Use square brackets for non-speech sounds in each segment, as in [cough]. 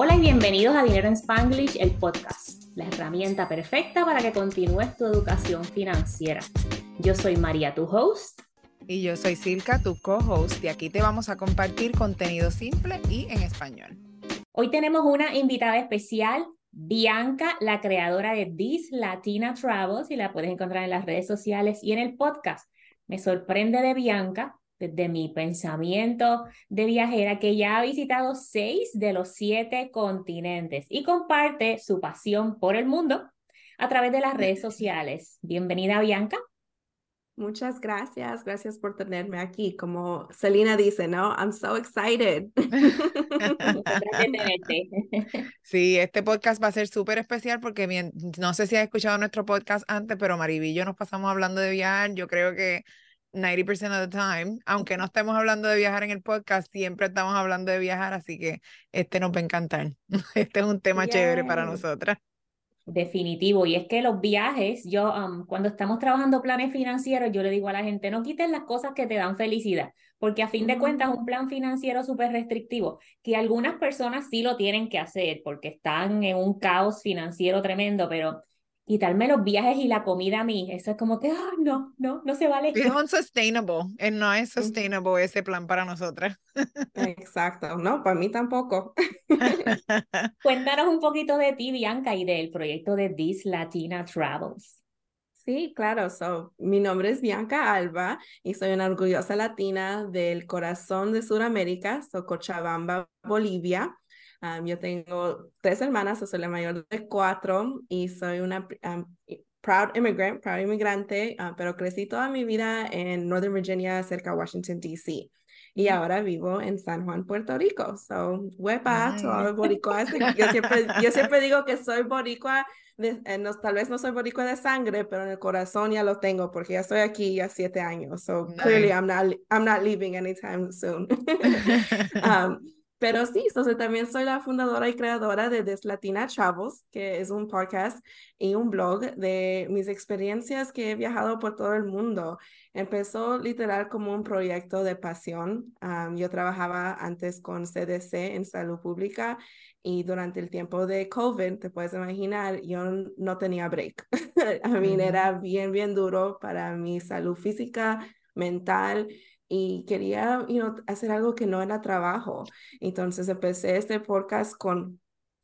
Hola y bienvenidos a Dinero en Spanglish, el podcast, la herramienta perfecta para que continúes tu educación financiera. Yo soy María, tu host. Y yo soy Silka, tu co-host, y aquí te vamos a compartir contenido simple y en español. Hoy tenemos una invitada especial, Bianca, la creadora de This Latina Travels, y la puedes encontrar en las redes sociales y en el podcast. Me sorprende de Bianca desde mi pensamiento de viajera que ya ha visitado seis de los siete continentes y comparte su pasión por el mundo a través de las redes sociales. Bienvenida, Bianca. Muchas gracias, gracias por tenerme aquí. Como Selena dice, ¿no? I'm so excited. [laughs] [laughs] [laughs] sí, este podcast va a ser súper especial porque bien, no sé si has escuchado nuestro podcast antes, pero Maribillo nos pasamos hablando de viajar. Yo creo que 90% of the time, aunque no estemos hablando de viajar en el podcast, siempre estamos hablando de viajar, así que este nos va a encantar. [laughs] Este es un tema chévere para nosotras. Definitivo, y es que los viajes, yo um, cuando estamos trabajando planes financieros, yo le digo a la gente, no quiten las cosas que te dan felicidad, porque a fin de cuentas un plan financiero súper restrictivo, que algunas personas sí lo tienen que hacer porque están en un caos financiero tremendo, pero quitarme los viajes y la comida a mí, eso es como que, oh, no, no, no se vale. Es unsustainable, eh, no es sustainable ese plan para nosotras. Exacto, no, para mí tampoco. [laughs] Cuéntanos un poquito de ti, Bianca, y del proyecto de This Latina Travels. Sí, claro. So, mi nombre es Bianca Alba y soy una orgullosa latina del corazón de Sudamérica, so Cochabamba, Bolivia yo tengo tres hermanas, soy la mayor de cuatro y soy una proud immigrant, proud inmigrante, ah, pero crecí toda mi vida en Northern Virginia, cerca de Washington, D.C. Y ahora vivo en San Juan, Puerto Rico. So, huepa, todos los boricuas. Yo siempre, [laughs] yo siempre digo que soy boricua, eh, no, tal vez no soy boricua de sangre, pero en el corazón ya lo tengo porque ya estoy aquí ya siete años. So, clearly I'm not, I'm not leaving anytime soon. [laughs] [laughs] um, pero sí, entonces también soy la fundadora y creadora de Deslatina Travels, que es un podcast y un blog de mis experiencias que he viajado por todo el mundo. Empezó literal como un proyecto de pasión. yo trabajaba antes con CDC en salud pública y durante el tiempo de COVID, te puedes imaginar, yo no tenía break. [laughs] A mí era bien, bien duro para mi salud física, mental y quería hacer algo que no era trabajo. Entonces empecé este podcast con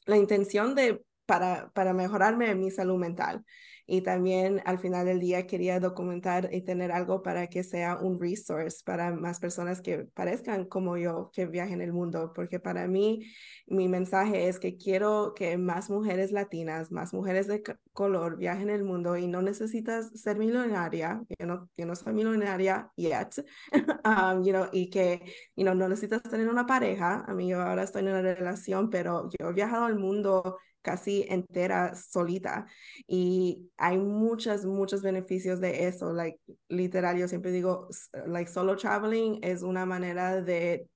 la intención de para, para mejorarme mi salud mental y también al final del día quería documentar y tener algo para que sea un resource para más personas que parezcan como yo, que viajen el mundo, porque para mí mi mensaje es que quiero que más mujeres latinas, más mujeres de color viajen el mundo y no necesitas ser millonaria, yo no, yo no soy millonaria yet, [laughs] um, you know, y que you know, no necesitas tener una pareja, a mí yo ahora estoy en una relación, pero yo he viajado al mundo casi entera solita y hay muchos muchos beneficios de eso like literal yo siempre digo like solo traveling es una manera de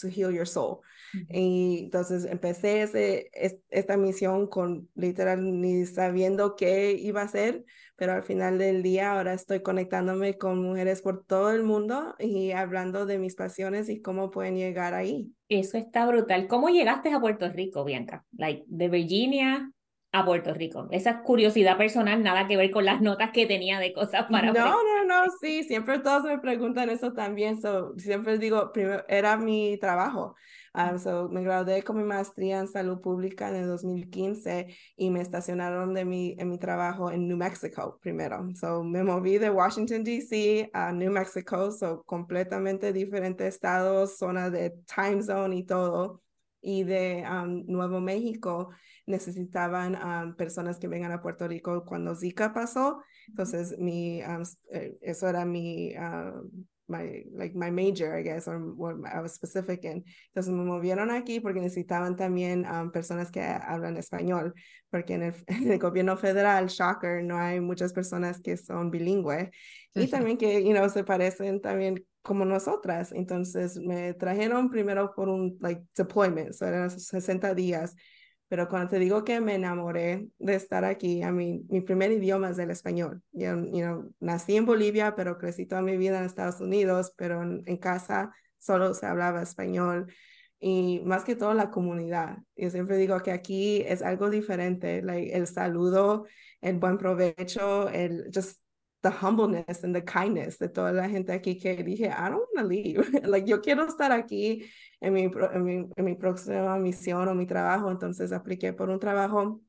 to heal your soul y entonces empecé ese, esta misión con literal ni sabiendo qué iba a ser pero al final del día ahora estoy conectándome con mujeres por todo el mundo y hablando de mis pasiones y cómo pueden llegar ahí. Eso está brutal. ¿Cómo llegaste a Puerto Rico, Bianca? Like, de Virginia a Puerto Rico. Esa curiosidad personal, nada que ver con las notas que tenía de cosas para... No, no, no, [laughs] sí, siempre todos me preguntan eso también. So, siempre digo, primero, era mi trabajo. Um, so, me gradué con mi maestría en salud pública en el 2015 y me estacionaron de mi, en mi trabajo en New Mexico primero. So, me moví de Washington, D.C. a New Mexico, so completamente diferente estado, zona de time zone y todo. Y de um, Nuevo México necesitaban um, personas que vengan a Puerto Rico cuando Zika pasó. Entonces, mi, eh, eso era mi my like my major, I guess, or what I was specific in. Entonces me movieron aquí porque necesitaban también um, personas que hablan español, porque en el, [laughs] en el, gobierno federal, shocker, no hay muchas personas que son bilingües y también que, you know, se parecen también como nosotras. Entonces me trajeron primero por un like deployment, so eran 60 días pero cuando te digo que me enamoré de estar aquí, a mí, mi primer idioma es el español. Yo, you know, nací en Bolivia, pero crecí toda mi vida en Estados Unidos, pero en, casa solo se hablaba español. y más que todo la comunidad. Yo siempre digo que aquí es algo diferente, like, el saludo, el buen provecho, el just the humbleness and the kindness de toda la gente aquí que dije, I don't want to leave. [laughs] like, yo quiero estar aquí en mi, en mi, en mi próxima misión o mi trabajo. Entonces apliqué por un trabajo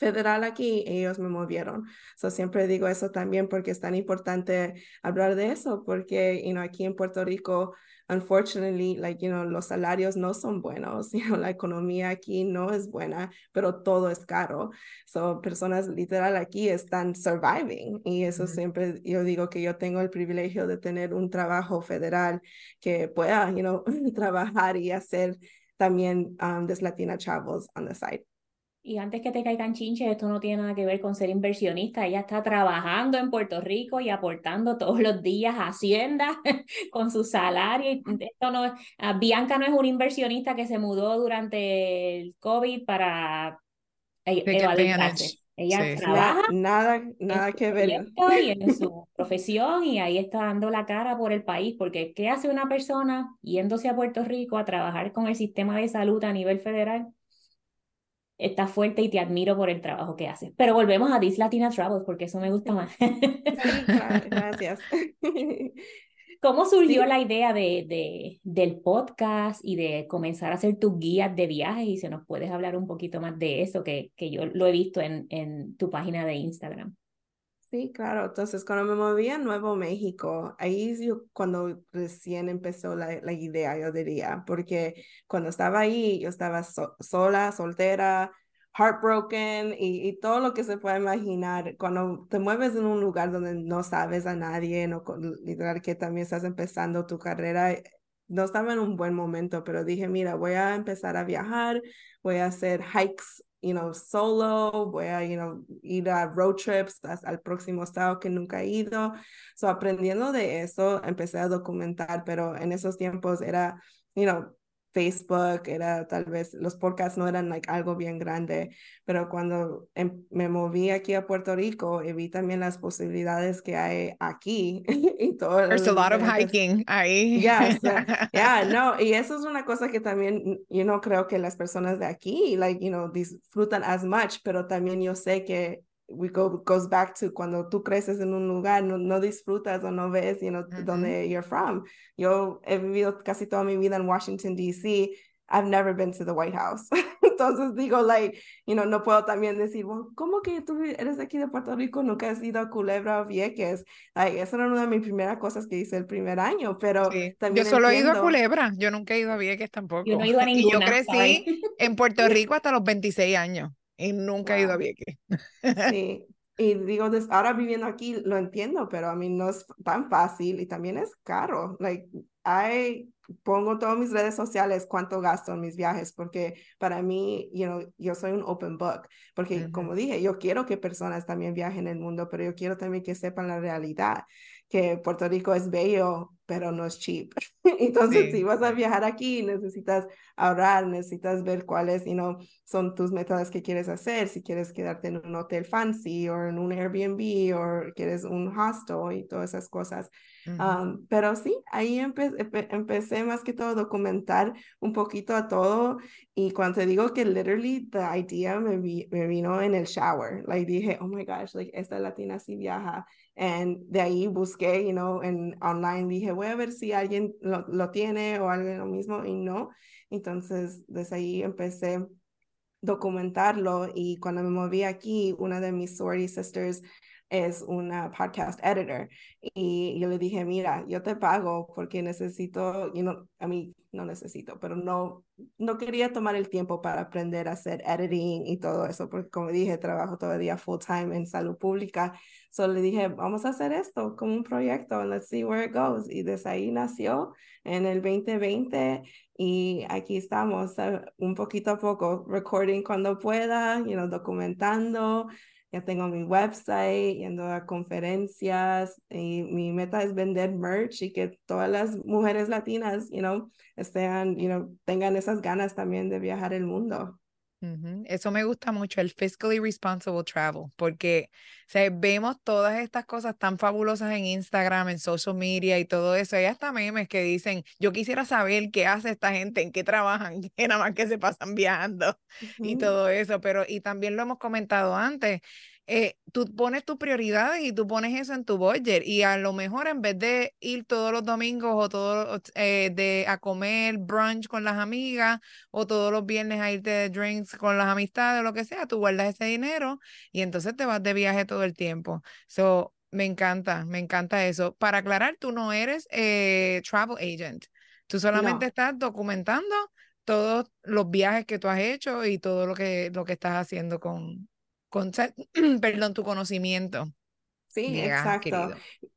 federal aquí, ellos me movieron. So, siempre digo eso también porque es tan importante hablar de eso, porque you know, aquí en Puerto Rico unfortunately, like, you know, los salarios no son buenos, [laughs] you know, la economía aquí no es buena, pero todo es caro. So, personas literal aquí están surviving y eso siempre, yo digo que yo tengo el privilegio de tener un trabajo federal que pueda, you know, [laughs] trabajar y hacer también um, this Latina travels on the side. Y antes que te caigan chinches, esto no tiene nada que ver con ser inversionista. Ella está trabajando en Puerto Rico y aportando todos los días a Hacienda [laughs] con su salario. Esto no, ah, Bianca no es una inversionista que se mudó durante el COVID para e, evaluarse. Ella trabaja. Nada, nada que ver. Y en su profesión y ahí está dando la cara por el país. Porque ¿qué hace una persona yéndose a Puerto Rico a trabajar con el sistema de salud a nivel federal? Estás fuerte y te admiro por el trabajo que haces. Pero volvemos a This Latina Travels porque eso me gusta más. Sí, gracias. [laughs] ¿Cómo surgió la idea de, de, del podcast y de comenzar a hacer tus guías de viajes? Y si nos puedes hablar un poquito más de eso, que, que yo lo he visto en, en tu página de Instagram. Sí, claro. Entonces, cuando me moví a Nuevo México, ahí yo, cuando recién empezó la, la, idea, yo diría, porque cuando estaba ahí, yo estaba sola, soltera, heartbroken y, y, todo lo que se puede imaginar. Cuando te mueves en un lugar donde no sabes a nadie, no, literal que también estás empezando tu carrera, no estaba en un buen momento, pero dije, mira, voy a empezar a viajar, voy a hacer hikes you know, solo, voy a, you know, ir a road trips al próximo estado que nunca he ido. So, aprendiendo de eso, empecé a documentar, pero en esos tiempos era, you know, Facebook, era tal vez, los podcasts no eran like algo bien grande, pero cuando em, me moví aquí a Puerto Rico y vi también las posibilidades que hay aquí [laughs] y todo. There's a lot of hiking ahí. Yeah, [laughs] yeah, no, y eso es una cosa que también yo no creo que las personas de aquí, like, you know, disfrutan as much, pero también yo sé que we go goes back to cuando tú creces en un lugar, no, no disfrutas o no ves, you know, donde you're from. Yo he vivido casi toda mi vida en Washington, D.C. I've never been to the White House. [laughs] Entonces digo, like, you know, no puedo también decir, well, ¿cómo que tú eres aquí de Puerto Rico? Nunca has ido a Culebra o Vieques. Like, esa era una de mis primeras cosas que hice el primer año, pero también Yo solo he ido a Culebra, yo nunca he ido a Vieques tampoco. Yo no he ido a ninguna. [laughs] Y yo crecí en Puerto [laughs] Rico hasta los 26 años y nunca he ido a Vieques. Sí, [laughs] y digo, ahora viviendo aquí lo entiendo, pero a mí no es tan fácil y también es caro. Like, I pongo todas mis redes sociales cuánto gasto en mis viajes, porque para mí, you know, yo soy un open book, porque como dije, yo quiero que personas también viajen el mundo, pero yo quiero también que sepan la realidad que Puerto Rico es bello, pero no es cheap. [laughs] Entonces, si vas a viajar aquí, necesitas ahorrar, necesitas ver cuáles you know, son tus métodos que quieres hacer, si quieres quedarte en un hotel fancy o en un Airbnb o quieres un hostel y todas esas cosas. Um, pero sí, ahí empecé más que todo a documentar un poquito a todo y cuando te digo que literally the idea me, me vino en el shower, like dije, oh my gosh, like esta latina sí viaja y de ahí busqué, you know, en online, dije, voy a ver si alguien lo, lo tiene o alguien lo mismo y no. Entonces, desde ahí empecé a documentarlo y cuando me moví aquí, una de mis sorority sisters es una podcast editor. Y yo le dije, mira, yo te pago porque necesito, you know, a mí no necesito, pero no, no quería tomar el tiempo para aprender a hacer editing y todo eso, porque como dije, trabajo todavía full time en salud pública. Solo le dije, vamos a hacer esto como un proyecto, let's see where it goes. Y desde ahí nació en el 2020 y aquí estamos uh, un poquito a poco, recording cuando pueda, you know, documentando, ya tengo mi website, yendo a conferencias y mi meta es vender merch y que todas las mujeres latinas, you know, estén, you know, tengan esas ganas también de viajar el mundo. Eso me gusta mucho, el fiscally responsible travel, porque vemos todas estas cosas tan fabulosas en Instagram, en social media y todo eso. Hay hasta memes que dicen, yo quisiera saber qué hace esta gente, en qué trabajan, [laughs] que nada más que se pasan viajando y todo eso. Pero, y también lo hemos comentado antes, eh, tú pones tus prioridades y tú pones eso en tu budget y a lo mejor en vez de ir todos los domingos o todos eh, de a comer brunch con las amigas o todos los viernes a irte de drinks con las amistades o lo que sea, tú guardas ese dinero y entonces te vas de viaje todo el tiempo. So, me encanta, me encanta eso. Para aclarar, tú no eres eh, travel agent. Tú solamente estás documentando todos los viajes que tú has hecho y todo lo que, lo que estás haciendo con, con, [clears throat] perdón, tu conocimiento. Sí, exacto.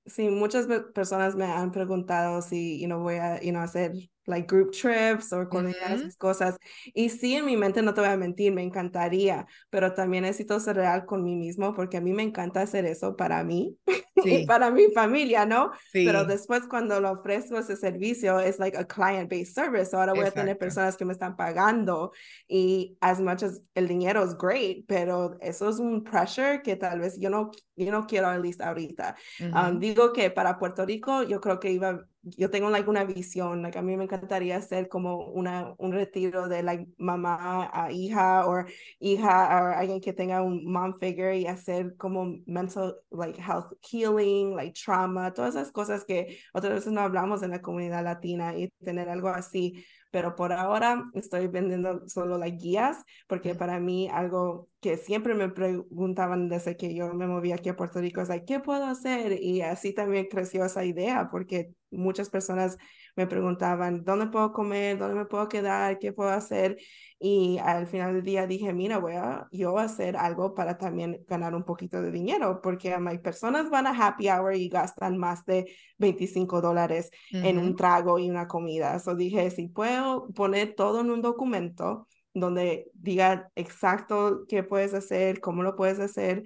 Sí, muchas personas me han preguntado si you know, voy a you know, hacer like group trips o coordinar esas cosas. Y sí, en mi mente no te voy a mentir, me encantaría, pero también necesito ser real con mí mismo porque a mí me encanta hacer eso para mí [laughs] y para mi familia, ¿no? Sí. Pero después cuando lo ofrezco ese servicio es like a client-based service. Ahora voy a tener personas que me están pagando y as much as el dinero es great, pero eso es un pressure que tal vez yo no, yo no quiero at least ahorita. Um, digo que para Puerto Rico yo creo que iba yo tengo like, una visión, like, a mí me encantaría hacer como una, un retiro de like, mamá a hija o hija o alguien que tenga un mom figure y hacer como mental like health healing, like trauma, todas esas cosas que otras veces no hablamos en la comunidad latina y tener algo así pero por ahora estoy vendiendo solo las guías, porque para mí algo que siempre me preguntaban desde que yo me moví aquí a Puerto Rico es, ¿qué puedo hacer? Y así también creció esa idea, porque muchas personas me preguntaban, ¿dónde puedo comer? ¿Dónde me puedo quedar? ¿Qué puedo hacer? Y al final del día dije, mira, voy a yo hacer algo para también ganar un poquito de dinero, porque hay personas van a happy hour y gastan más de 25 dólares en un trago y una comida. So dije, si puedo poner todo en un documento donde diga exacto qué puedes hacer, cómo lo puedes hacer,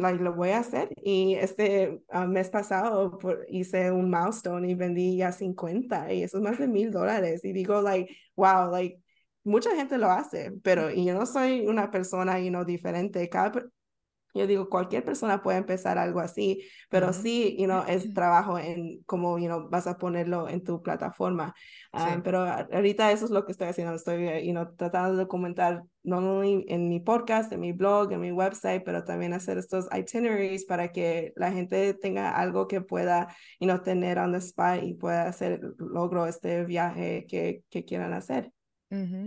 lo voy a hacer. Y este ah, mes pasado hice un milestone y vendí ya 50 y eso es más de mil dólares. Y digo, like, wow, like, mucha gente lo hace, pero y yo no soy una persona, you know, diferente. Cada, yo digo, cualquier persona puede empezar algo así, pero sí, you know, es [laughs] trabajo en cómo, you know, vas a ponerlo en tu plataforma. Ah, pero ahorita eso es lo que estoy haciendo. Estoy, you know, tratando de documentar no solo en mi podcast, en mi blog, en mi website, pero también hacer estos itineraries para que la gente tenga algo que pueda, you know, tener on the spot y pueda hacer logro este viaje que, que quieran hacer.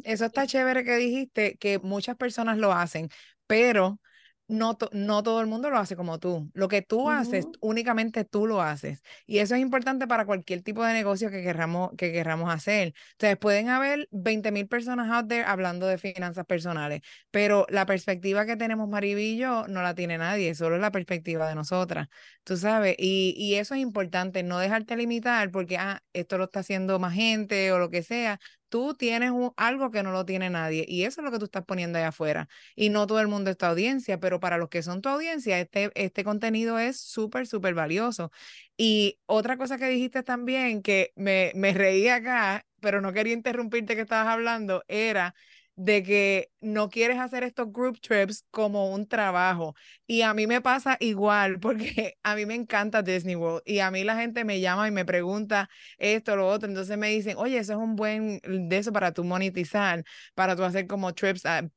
Eso está chévere que dijiste, que muchas personas lo hacen, pero no, no todo el mundo lo hace como tú. Lo que tú haces, únicamente tú lo haces. Y eso es importante para cualquier tipo de negocio que querramos, que querramos hacer. Entonces, pueden haber 20 mil personas out there hablando de finanzas personales, pero la perspectiva que tenemos Maribillo no la tiene nadie, solo la perspectiva de nosotras. Tú sabes, y, y eso es importante, no dejarte limitar porque, ah, esto lo está haciendo más gente o lo que sea tú tienes algo que no lo tiene nadie y eso es lo que tú estás poniendo ahí afuera. Y no todo el mundo es tu audiencia, pero para los que son tu audiencia, este, este contenido es súper, súper valioso. Y otra cosa que dijiste también, que me, me reí acá, pero no quería interrumpirte que estabas hablando, era de que no quieres hacer estos group trips como un trabajo. Y a mí me pasa igual, [laughs] porque a mí me encanta Disney World y a mí la gente me llama y me pregunta esto, lo otro. Entonces me dicen, oye, eso es un buen de eso para tú monetizar, para tú hacer como trips, uh,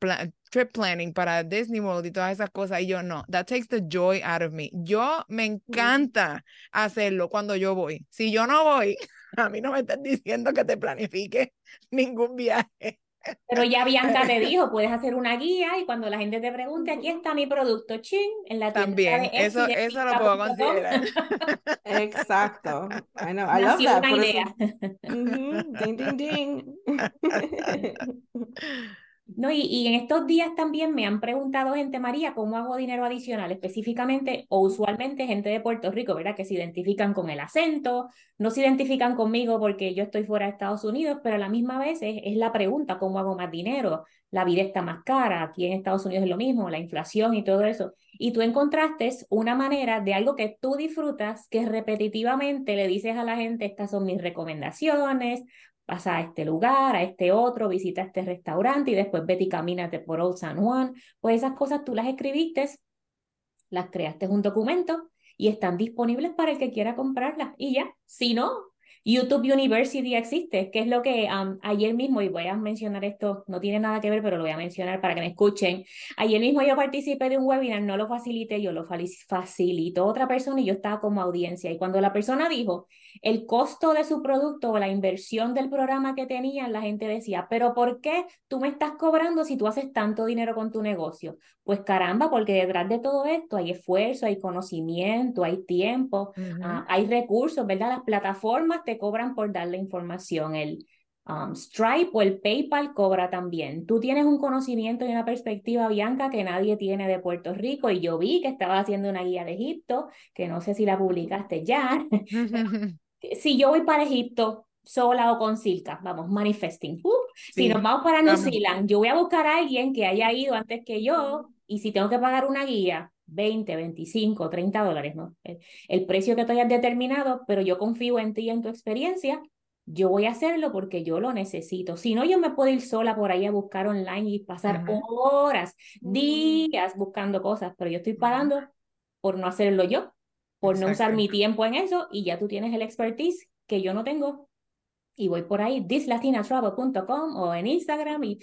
trip planning para Disney World y todas esas cosas. Y yo no, that takes the joy out of me. Yo me encanta hacerlo cuando yo voy. Si yo no voy, [laughs] a mí no me estás diciendo que te planifique [laughs] ningún viaje. Pero ya Bianca te [laughs] dijo, puedes hacer una guía y cuando la gente te pregunte, aquí está mi producto, chin, en la tienda También, eso, eso lo puedo considerar. Exacto. I know, I love that. Una idea. [laughs] Ding, ding, ding. [laughs] No, y, y, en estos días también me han preguntado gente, María, ¿cómo hago dinero adicional? Específicamente o usualmente gente de Puerto Rico, ¿verdad? Que se identifican con el acento, no se identifican conmigo porque yo estoy fuera de Estados Unidos, pero a la misma vez es, es la pregunta, ¿cómo hago más dinero? La vida está más cara, aquí en Estados Unidos es lo mismo, la inflación y todo eso. Y tú encontraste una manera de algo que tú disfrutas, que repetitivamente le dices a la gente, estas son mis recomendaciones, vas a este lugar, a este otro, visita este restaurante y después vete y camínate por Old San Juan. Pues esas cosas tú las escribiste, las creaste un documento y están disponibles para el que quiera comprarlas. Y ya, si no, YouTube University existe, que es lo que ayer mismo, y voy a mencionar esto, no tiene nada que ver, pero lo voy a mencionar para que me escuchen. Ayer mismo yo participé de un webinar, no lo facilité, yo lo facilitó otra persona y yo estaba como audiencia. Y cuando la persona dijo el costo de su producto o la inversión del programa que tenían, la gente decía, pero ¿por qué tú me estás cobrando si tú haces tanto dinero con tu negocio? Pues caramba, porque detrás de todo esto hay esfuerzo, hay conocimiento, hay tiempo, ah, hay recursos, ¿verdad? Las plataformas te cobran por dar la información. El um, Stripe o el PayPal cobra también. Tú tienes un conocimiento y una perspectiva, Bianca, que nadie tiene de Puerto Rico. Y yo vi que estaba haciendo una guía de Egipto, que no sé si la publicaste ya. [laughs] si yo voy para Egipto, sola o con Silka, vamos, manifesting. Uh, si nos vamos para New Zealand, yo voy a buscar a alguien que haya ido antes que yo y si tengo que pagar una guía, 20, 25, 30 dólares, ¿no? El, precio que tú hayas determinado, pero yo confío en ti y en tu experiencia, yo voy a hacerlo porque yo lo necesito. Si no, yo me puedo ir sola por ahí a buscar online y pasar horas, mm. días buscando cosas, pero yo estoy pagando por no hacerlo yo, por no usar mi tiempo en eso y ya tú tienes el expertise que yo no tengo. Y voy por ahí, thislatinasravel.com o en Instagram y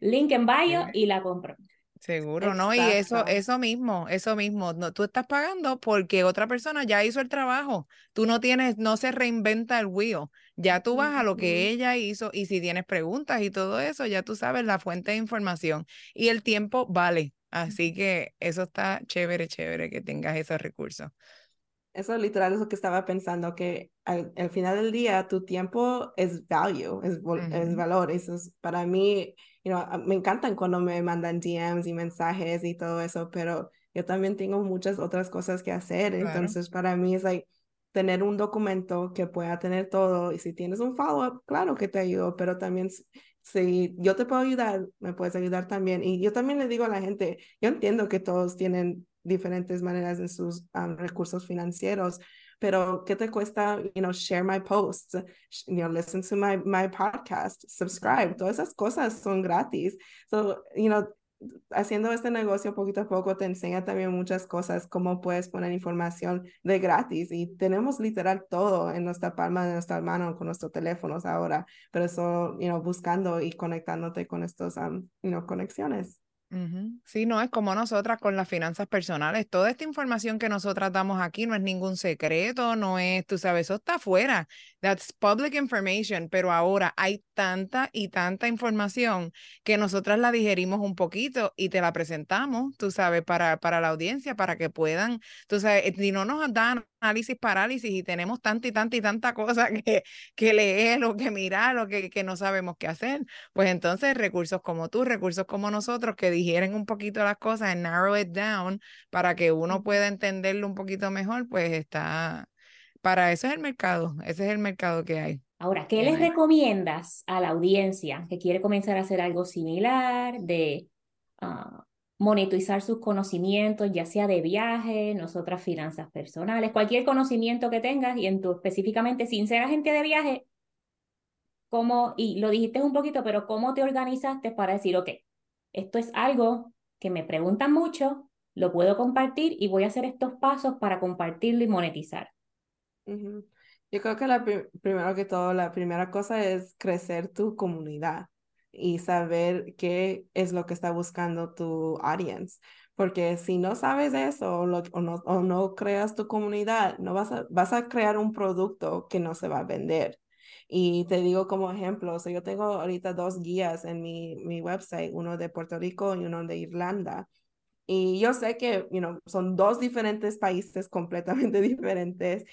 link en bio y la compro. Seguro, ¿no? Y eso, eso mismo, eso mismo, no, tú estás pagando porque otra persona ya hizo el trabajo. Tú no tienes, no se reinventa el wheel. Ya tú vas a lo que ella hizo y si tienes preguntas y todo eso, ya tú sabes la fuente de información y el tiempo vale. Así que eso está chévere, chévere que tengas esos recursos. Eso literal es lo que estaba pensando, que al, final del día tu tiempo es value, es, es valor. Eso es, para mí, you know, me encantan cuando me mandan DMs y mensajes y todo eso, pero yo también tengo muchas otras cosas que hacer. Entonces, para mí es like tener un documento que pueda tener todo y si tienes un follow-up, claro que te ayudo, pero también si yo te puedo ayudar, me puedes ayudar también. Y yo también le digo a la gente, yo entiendo que todos tienen diferentes maneras en sus recursos financieros, pero ¿qué te cuesta, you know, share my posts, you know, listen to my, my podcast, subscribe, todas esas cosas son gratis. So, you know, haciendo este negocio poquito a poco te enseña también muchas cosas, cómo puedes poner información de gratis y tenemos literal todo en nuestra palma de nuestra mano con nuestros teléfonos ahora, pero eso, you know, buscando y conectándote con estos, um, you know, conexiones. Sí, no es como nosotras con las finanzas personales. Toda esta información que nosotras damos aquí no es ningún secreto, no es, tú sabes, eso está afuera. That's public information, pero ahora hay tanta y tanta información que nosotras la digerimos un poquito y te la presentamos, tú sabes, para, para la audiencia, para que puedan, tú sabes, si no nos dan análisis parálisis y tenemos tanta y tanta y tanta cosa [laughs] que, que leer o que mirar o que, que no sabemos qué hacer, pues entonces recursos como tú, recursos como nosotros que digieren un poquito las cosas, and narrow it down para que uno pueda entenderlo un poquito mejor, pues está, para eso es el mercado, ese es el mercado que hay. Ahora, ¿qué les recomiendas a la audiencia que quiere comenzar a hacer algo similar, de uh, monetizar sus conocimientos, ya sea de viaje, nosotras finanzas personales, cualquier conocimiento que tengas y en tu específicamente sin ser agente de viaje, ¿cómo, y lo dijiste un poquito, pero cómo te organizaste para decir, ok, esto es algo que me preguntan mucho, lo puedo compartir y voy a hacer estos pasos para compartirlo y monetizar? Yo creo que la primero que todo, la primera cosa es crecer tu comunidad y saber qué es lo que está buscando tu audience. Porque si no sabes eso o, no, o no, creas tu comunidad, no vas a, vas a crear un producto que no se va a vender. Y te digo como ejemplo, yo tengo ahorita dos guías en mi, mi website, uno de Puerto Rico y uno de Irlanda. Y yo sé que you know, son dos diferentes países [laughs] completamente diferentes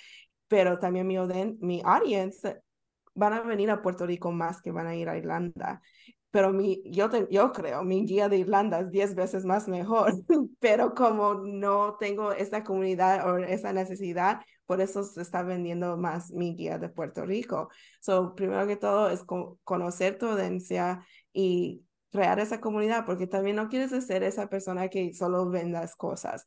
pero también mi, mi audience van a venir a Puerto Rico más que van a ir a Irlanda. Pero mi, yo, yo creo, mi guía de Irlanda es 10 veces más mejor, [laughs] pero como no tengo esa comunidad o esa necesidad, por eso se está vendiendo más mi guía de Puerto Rico. So, primero que todo es conocer tu audiencia y crear esa comunidad, porque también no quieres ser esa persona que solo vendas cosas.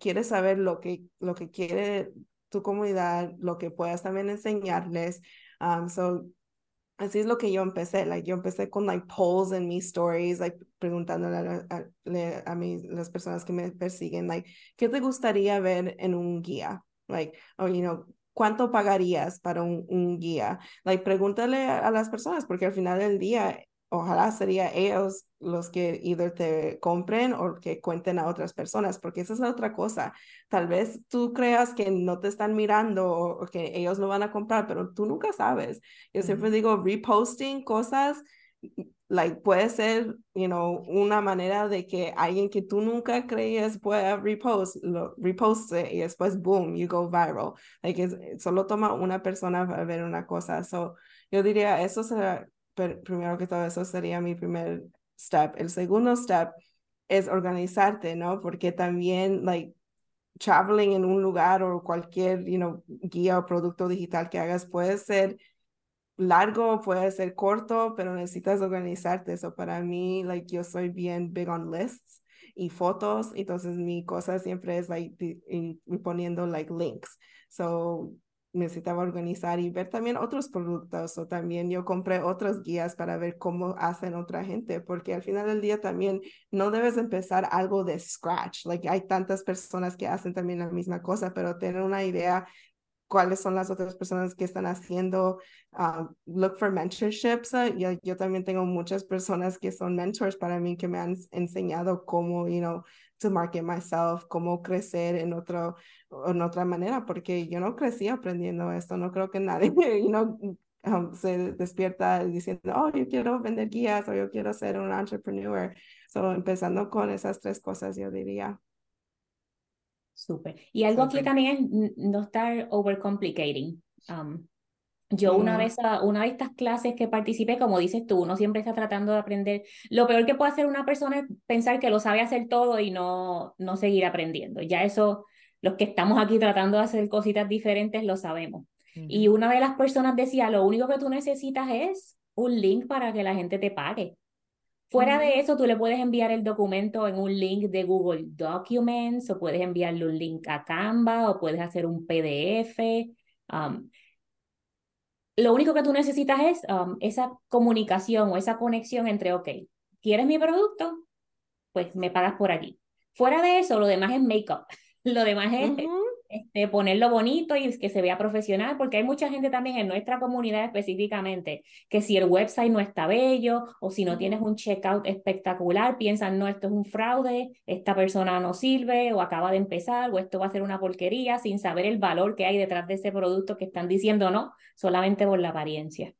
Quieres saber lo que, lo que quiere tu comunidad, lo que puedas también enseñarles. Um, so, así es lo que yo empecé, like, yo empecé con like polls en mis stories, like preguntándole a, a, a mí, las personas que me persiguen, like, ¿qué te gustaría ver en un guía? Like, or, you know, ¿cuánto pagarías para un, guía? Like, pregúntale a, las personas, porque al final del día ojalá sería ellos los que either te compren o que cuenten a otras personas, porque esa es la otra cosa. Tal vez tú creas que no te están mirando o, que ellos no van a comprar, pero tú nunca sabes. Yo siempre digo, reposting cosas, like, puede ser, you know, una manera de que alguien que tú nunca creías pueda repost, lo reposte y después, boom, you go viral. Like, solo toma una persona para ver una cosa. So, yo diría, eso será primero que todo eso sería mi primer step. El segundo step es organizarte, ¿no? Porque también, like, traveling en un lugar o cualquier, you know, guía o producto digital que hagas puede ser largo, puede ser corto, pero necesitas organizarte. Eso para mí, like, yo soy bien big on lists y fotos, entonces mi cosa siempre es, like, y, y poniendo, like, links. So, necesitaba organizar y ver también otros productos o también yo compré otras guías para ver cómo hacen otra gente, porque al final del día también no debes empezar algo de scratch, like hay tantas personas que hacen también la misma cosa, pero tener una idea cuáles son las otras personas que están haciendo, uh, look for mentorships. Uh, yo, yo también tengo muchas personas que son mentors para mí que me han enseñado cómo, you know, to market myself, cómo crecer en, otro, en otra manera, porque yo no crecí aprendiendo esto, no creo que nadie, [laughs] you know, um, se despierta diciendo, oh, yo quiero vender guías o yo quiero ser un entrepreneur. So, empezando con esas tres cosas, yo diría. Súper. Y algo aquí también es no estar overcomplicating. Um, yo una vez, una de estas clases que participé, como dices tú, uno siempre está tratando de aprender. Lo peor que puede hacer una persona es pensar que lo sabe hacer todo y no, no seguir aprendiendo. Ya eso, los que estamos aquí tratando de hacer cositas diferentes, lo sabemos. Y una de las personas decía, lo único que tú necesitas es un link para que la gente te pague. Fuera de eso, tú le puedes enviar el documento en un link de Google Documents o puedes enviarle un link a Canva o puedes hacer un PDF. Um, lo único que tú necesitas es um, esa comunicación o esa conexión entre, ok, ¿quieres mi producto? Pues me pagas por aquí. Fuera de eso, lo demás es make-up. [laughs] Lo demás es este, ponerlo bonito y que se vea profesional, porque hay mucha gente también en nuestra comunidad específicamente que si el website no está bello o si no tienes un checkout espectacular, piensan, no, esto es un fraude, esta persona no sirve o acaba de empezar o esto va a ser una porquería sin saber el valor que hay detrás de ese producto que están diciendo no, solamente por la apariencia.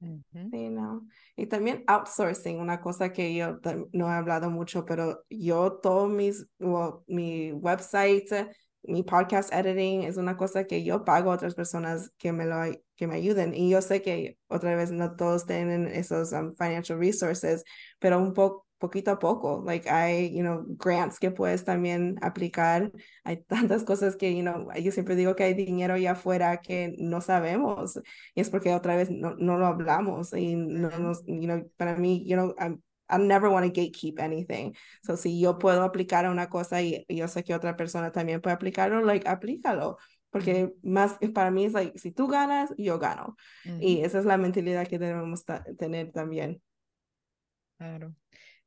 Sí, no. Y también outsourcing, una cosa que yo no he hablado mucho, pero yo todo mis, mi website, mi podcast editing es una cosa que yo pago a otras personas que me, lo, que me ayuden. Y yo sé que otra vez no todos tienen esos um, financial resources, pero un poco poquito a poco, like hay, you know, grants que puedes también aplicar, hay tantas cosas que, you know, yo siempre digo que hay dinero allá afuera que no sabemos, y es porque otra vez no, no lo hablamos, y no nos, you know, para mí, you know, I'm, I never want to gatekeep anything. So, si yo puedo aplicar una cosa y, yo sé que otra persona también puede aplicarlo, like, aplícalo. Porque más para mí es like, si tú ganas, yo gano. Y esa es la mentalidad que debemos tener también. Claro.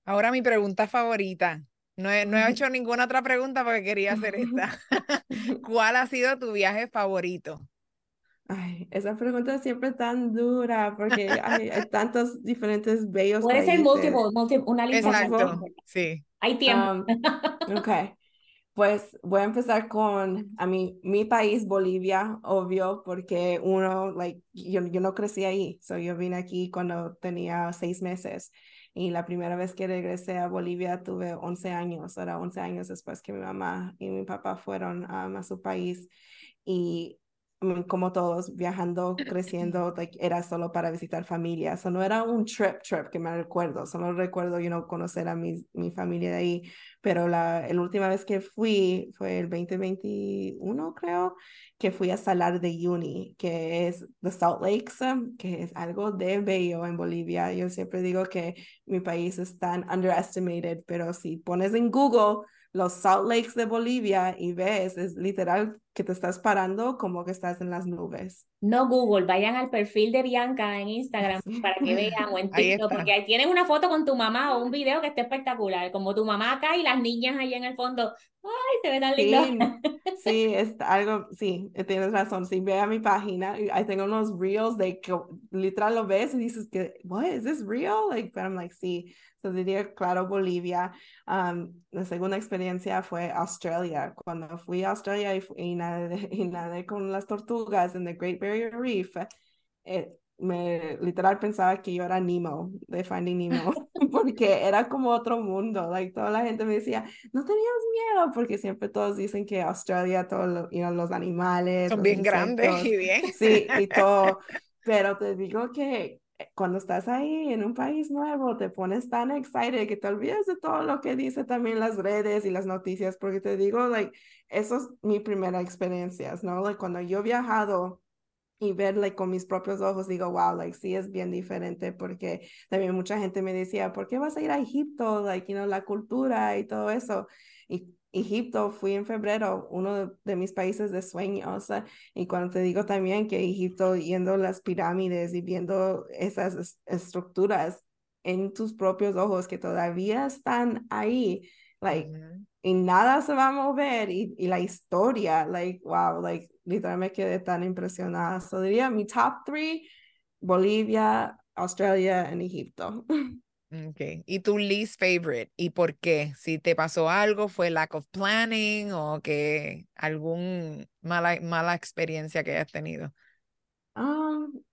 Ahora mi pregunta favorita. No he, no he hecho ninguna otra pregunta porque quería hacer esta. [laughs] [laughs] ¿Cuál ha sido tu viaje favorito? Ay, esa pregunta es siempre tan dura porque hay, [laughs] tantos diferentes bellos Puede ser múltiple, una lista. Exacto, sí. Hay tiempo. Um, [laughs] ok, pues voy a empezar con a mí, mi país, Bolivia, obvio, porque uno, like, yo, yo no crecí ahí, so yo vine aquí cuando tenía seis meses y la primera vez que regresé a Bolivia tuve 11 años, era 11 años después que mi mamá y mi papá fueron a su país y como todos, viajando, [laughs] creciendo, era solo para visitar familia. So, no era un trip, trip que me recuerdo. Solo recuerdo, you know, conocer a mi, mi familia de ahí. Pero la, la última vez que fui fue el 2021, creo, que fui a Salar de Uyuni, que es the Salt Lakes, que es algo de bello en Bolivia. Yo siempre digo que mi país es tan underestimated, pero si pones en Google los Salt Lakes de Bolivia y ves, es literal que te estás parando como que estás en las nubes. No Google, vayan al perfil de Bianca en Instagram para que vean o en [laughs] TikTok, porque ahí tienes una foto con tu mamá o un video que esté espectacular, como tu mamá acá y las niñas ahí en el fondo. Ay, se ve tan lindo. Sí, es algo, sí, tienes razón. Si ve a mi página, ahí tengo unos reels de que literal lo ves y dices que, what, is this real? Like, but I'm like, sí. So diría, claro, Bolivia. Um, la segunda experiencia fue Australia. Cuando fui a Australia y, y, nadé, [laughs] y nadé con las tortugas en the Great Barrier Reef, eh, me literal pensaba que yo era Nemo, de Finding Nemo, [laughs] [laughs] porque era como otro mundo, like toda la gente me decía, no tenías miedo, porque siempre todos dicen que Australia, todos los animales son bien grandes y bien. Sí, y [laughs] todo, pero te digo que eh, cuando estás ahí en un país nuevo, te pones tan excited que te olvidas de todo lo que dice también las redes y las noticias, porque te digo, like, eso es mi primera experiencia, ¿no? Like, cuando yo he viajado y ver like, con mis propios ojos, digo, wow, like, sí es bien diferente, porque también mucha gente me decía, ¿por qué vas a ir a Egipto? Like, you know, la cultura y todo eso. Y Egipto fui en febrero, uno de, mis países de sueños. y cuando te digo también que Egipto, yendo las pirámides y viendo esas estructuras en tus propios ojos que todavía están ahí, like, y nada se va a mover y, y la historia, like, wow, like, literalmente quedé tan impresionada. So diría mi top three, Bolivia, Australia y Egipto. [laughs] Okay. ¿Y tu least favorite? ¿Y por qué? Si te pasó algo, fue lack of planning o que algún mala, mala experiencia que hayas tenido. Um,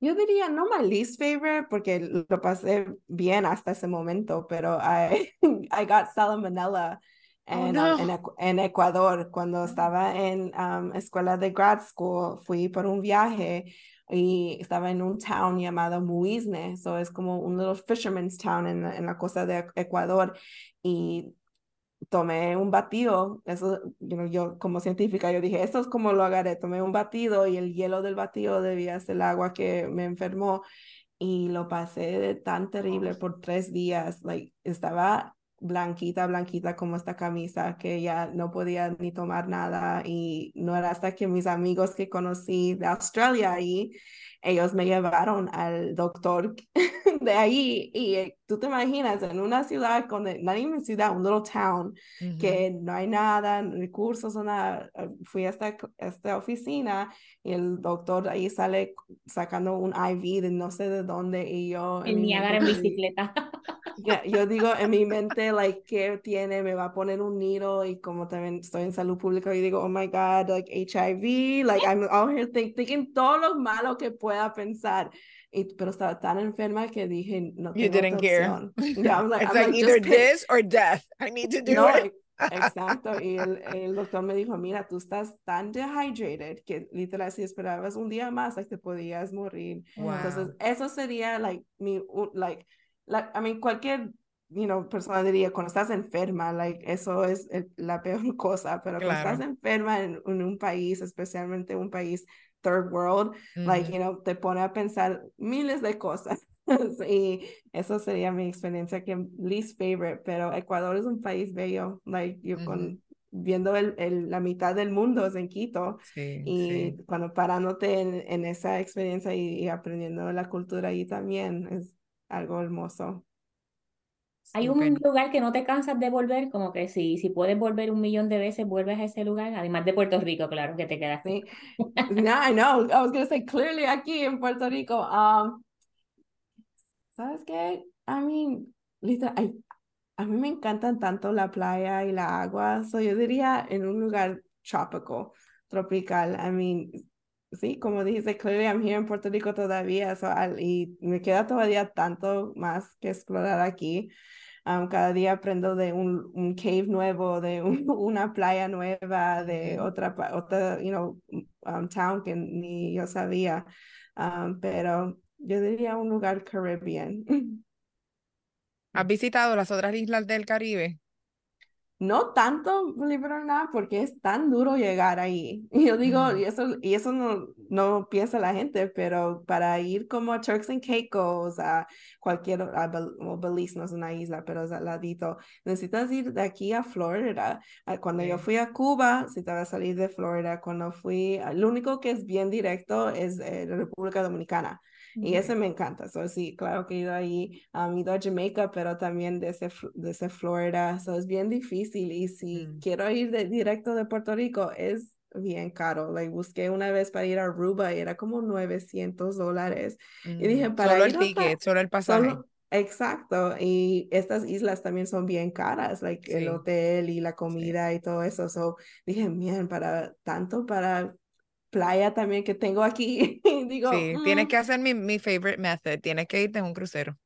yo diría no my least favorite porque lo pasé bien hasta ese momento, pero I, [laughs] I got salmonella oh, en, um, en, Ecuador cuando estaba en um, escuela de grad school. Fui por un viaje y estaba en un town llamado Muisne, eso es como un little fisherman's town en, en la costa de Ecuador y tomé un batido, eso yo como científica yo dije, esto es como lo agarré, tomé un batido y el hielo del batido debía ser el agua que me enfermó y lo pasé tan terrible por tres días, like, estaba blanquita, blanquita como esta camisa, que ya no podía ni tomar nada y no era hasta que mis amigos que conocí de Australia ahí, ellos me llevaron al doctor [laughs] de ahí y eh, tú te imaginas en una ciudad con, no una ciudad, un little town, que no hay nada, recursos, nada, eh, fui a esta, esta oficina y el doctor ahí sale sacando un IV de no sé de dónde y yo... El Niágara en bicicleta. yo digo en mi [laughs] mente, like, ¿qué tiene? Me va a poner un nido y como también estoy en salud pública y digo, oh my God, like HIV, like I'm out here thinking todo lo malo que pueda pensar. Y, pero estaba tan enferma que dije, no tengo You didn't care. [laughs] Yeah, I'm like, [laughs] It's like, either this or death. I need to do it. Exacto, y el, el, doctor me dijo, mira, tú estás tan dehydrated que literal si esperabas un día más, like, te podías morir. Entonces, eso sería, like, mi, like, la, I mean, cualquier you know, persona diría, cuando estás enferma, like, eso es la peor [laughs] cosa, pero cuando estás enferma en, un país, especialmente un país third world, like, you know, te pone a pensar miles de cosas. [laughs] y eso sería mi experiencia que least favorite, pero Ecuador es un país bello, like, yo con viendo el, el, la mitad del mundo es en Quito y cuando parándote en, en esa experiencia y, y, aprendiendo la cultura ahí también es algo hermoso. Hay un lugar que no te cansas de volver, como que si, si puedes volver un millón de veces, vuelves a ese lugar, además de Puerto Rico, claro, que te quedaste. Sí. no, I know, I was going to say clearly aquí en Puerto Rico. Um, ¿Sabes qué? I mean, literal, a mí me encantan tanto la playa y la agua, so yo diría en un lugar tropical, tropical. I mean, sí, como dice, clearly I'm here en Puerto Rico todavía, so, y me queda todavía tanto más que explorar aquí. Um, cada día aprendo de un, un cave nuevo, de [laughs] una playa nueva, de otra, otra you know, um, town que ni yo sabía. Um, pero yo diría un lugar Caribbean. [laughs] ¿Has visitado las otras islas del Caribe? No tanto, believe it or not, porque es tan duro llegar ahí. Y yo digo, y eso, y eso no, no piensa la gente, pero para ir como a Turks and Caicos, a cualquier, a Belize no es una isla, pero es al ladito, necesitas ir de aquí a Florida. Cuando yo fui a Cuba, si te vas a salir de Florida, cuando fui, lo único que es bien directo es eh, la República Dominicana. Y ese me encanta. So, sí, claro que he ido ahí, he ido a Jamaica, pero también desde, desde Florida. So, es bien difícil. Y si mm. quiero ir de, directo de Puerto Rico, es bien caro. Like, busqué una vez para ir a Aruba y era como 900 dólares. Y dije, mm, para Solo el ticket, solo el pasaje. Exacto, y estas islas también son bien caras, like el hotel y la comida y todo eso. So dije, bien, para tanto para playa también que tengo aquí. [laughs] Digo, sí, tienes mm". que hacer mi, mi favorite method, tienes que irte en un crucero.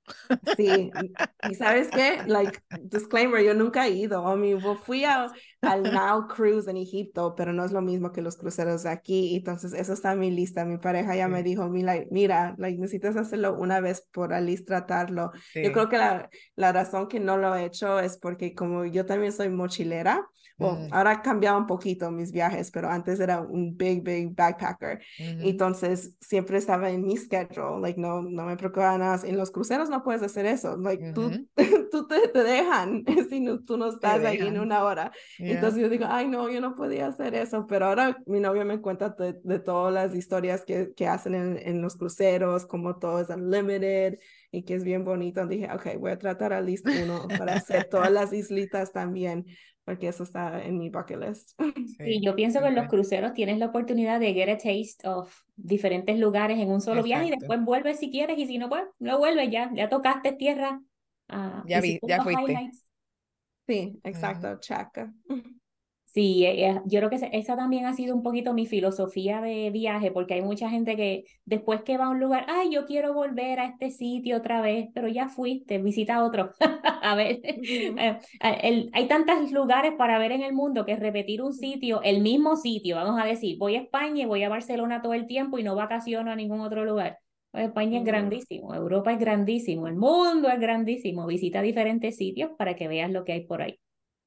Sí, [laughs] y sabes qué, like, disclaimer, yo nunca he ido, I mean, fui a, al Now Cruise en Egipto, pero no es lo mismo que los cruceros de aquí, entonces eso está en mi lista, mi pareja ya me dijo, mira, like, necesitas hacerlo una vez por Alice tratarlo. Yo creo que la, la razón que no lo he hecho es porque como yo también soy mochilera, bueno, mm. ahora ha cambiado un poquito mis viajes, pero antes era un big, big backpacker. Entonces, siempre estaba en mi schedule, like, no, no me preocupaba nada. En los cruceros no puedes hacer eso, like, tú, [laughs] tú te, te, dejan [laughs] si no, tú no estás ahí en una hora. Entonces, yo digo, ay, no, yo no podía hacer eso, pero ahora mi novio me cuenta de, de todas las historias que, que hacen en, en los cruceros, como todo es unlimited y que es bien bonito. Dije, ok, voy a tratar a list uno para hacer todas [laughs] las islitas también, porque eso está en mi bucket list. [laughs] Sí, yo pienso que en los cruceros tienes la oportunidad de get a taste of diferentes lugares en un solo viaje y después vuelves si quieres y si no, pues no vuelves ya, ya tocaste tierra. Uh, ya vi, ya fuiste. Sí, exacto, chaca. [laughs] Sí, eh, eh, yo creo que esa también ha sido un poquito mi filosofía de viaje, porque hay mucha gente que después que va a un lugar, ay, yo quiero volver a este sitio otra vez, pero ya fuiste, visita otro. [laughs] a ver, eh, hay tantos lugares para ver en el mundo que repetir un sitio, el mismo sitio, vamos a decir, voy a España y voy a Barcelona todo el tiempo y no vacaciono a ningún otro lugar. Pues, España es grandísimo, Europa es grandísimo, el mundo es grandísimo, visita diferentes sitios para que veas lo que hay por ahí.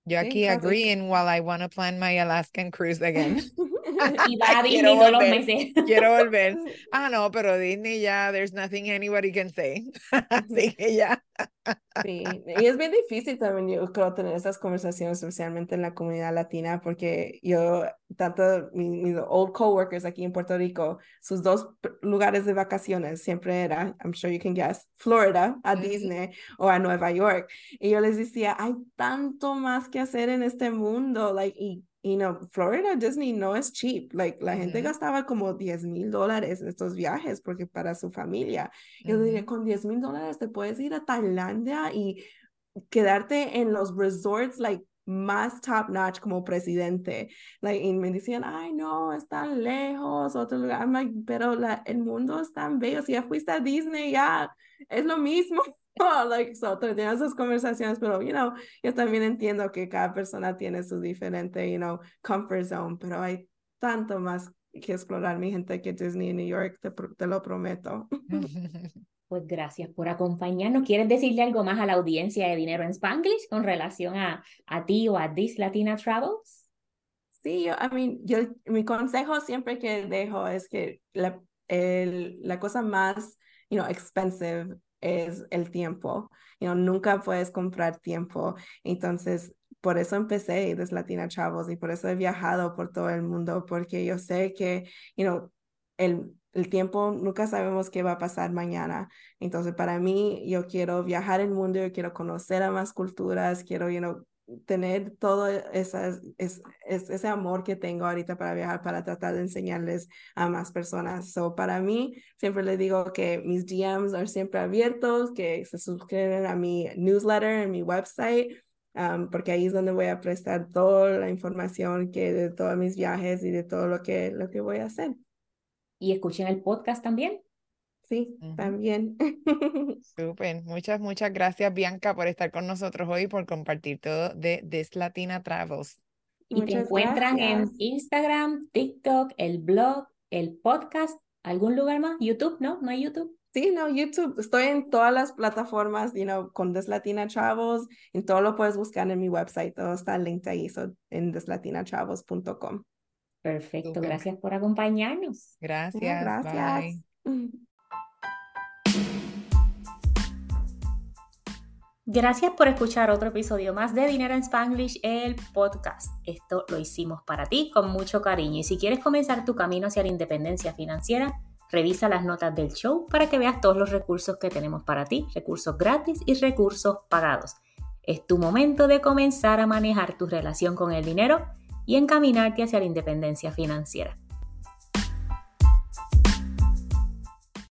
Yo aquí agreeing while I want to plan my Alaskan cruise again. [laughs] [laughs] y va a Disney todos los meses. Quiero volver. [laughs] Ah, no, pero Disney ya, there's nothing anybody can say. [laughs] Así que ya. Sí, y es bien difícil también, yo creo, tener esas conversaciones, especialmente en la comunidad latina, porque yo, tanto mis, old coworkers aquí en Puerto Rico, sus dos lugares de vacaciones siempre era, I'm sure you can guess, Florida, a Disney o a Nueva York. Y yo les decía, hay tanto más que hacer en este mundo, like, y y no, Florida Disney no es cheap. Like, la gente gastaba como 10 mil dólares en estos viajes porque para su familia. Yo diría, con 10 mil dólares te puedes ir a Tailandia y quedarte en los resorts, like, más top notch como presidente. Like, y me decían, ay, no, están lejos, otro lugar. I'm like, pero la, el mundo es tan bello. Si ya fuiste a Disney, ya es lo mismo. [laughs] like, so, tenía esas conversaciones, pero, you know, yo también entiendo que cada persona tiene su diferente, you know, comfort zone, pero hay tanto más que explorar, mi gente, que Disney en New York, te, te lo prometo. [laughs] [laughs] Pues gracias por acompañarnos. ¿Quieres decirle algo más a la audiencia de Dinero en Spanglish con relación a, a ti o a This Latina Travels? Sí, yo, I mean, yo, mi consejo siempre que dejo es que la, el, la cosa más, you know, expensive es el tiempo. You know, nunca puedes comprar tiempo. Entonces, por eso empecé desde Latina Travels y por eso he viajado por todo el mundo, porque yo sé que, you know, el, el tiempo nunca sabemos qué va a pasar mañana. Entonces, para mí, yo quiero viajar el mundo, yo quiero conocer a más culturas, quiero, you know, tener todo esa, es, ese amor que tengo ahorita para viajar, para tratar de enseñarles a más personas. So, para mí, siempre les digo que mis DMs son siempre abiertos, que se suscriben a mi newsletter en mi website, um, porque ahí es donde voy a prestar toda la información que de todos mis viajes y de todo lo que, lo que voy a hacer. Y escuchen el podcast también. Sí, también. [laughs] Súper. Muchas, muchas gracias, Bianca, por estar con nosotros hoy, por compartir todo de This Latina Travels. Y te encuentran en Instagram, TikTok, el blog, el podcast, algún lugar más, YouTube, ¿no? ¿No hay YouTube? Sí, no, YouTube. Estoy en todas las plataformas, you know, con Deslatina Travels. En todo lo puedes buscar en mi website. Todo está linked ahí so, en deslatinatravels.com. Perfecto. Gracias por acompañarnos. Gracias. gracias. [laughs] Gracias por escuchar otro episodio más de Dinero en Spanglish, el podcast. Esto lo hicimos para ti con mucho cariño. Y si quieres comenzar tu camino hacia la independencia financiera, Revisa las notas del show para que veas todos los recursos que tenemos para ti, recursos gratis y recursos pagados. Es tu momento de comenzar a manejar tu relación con el dinero y encaminarte hacia la independencia financiera.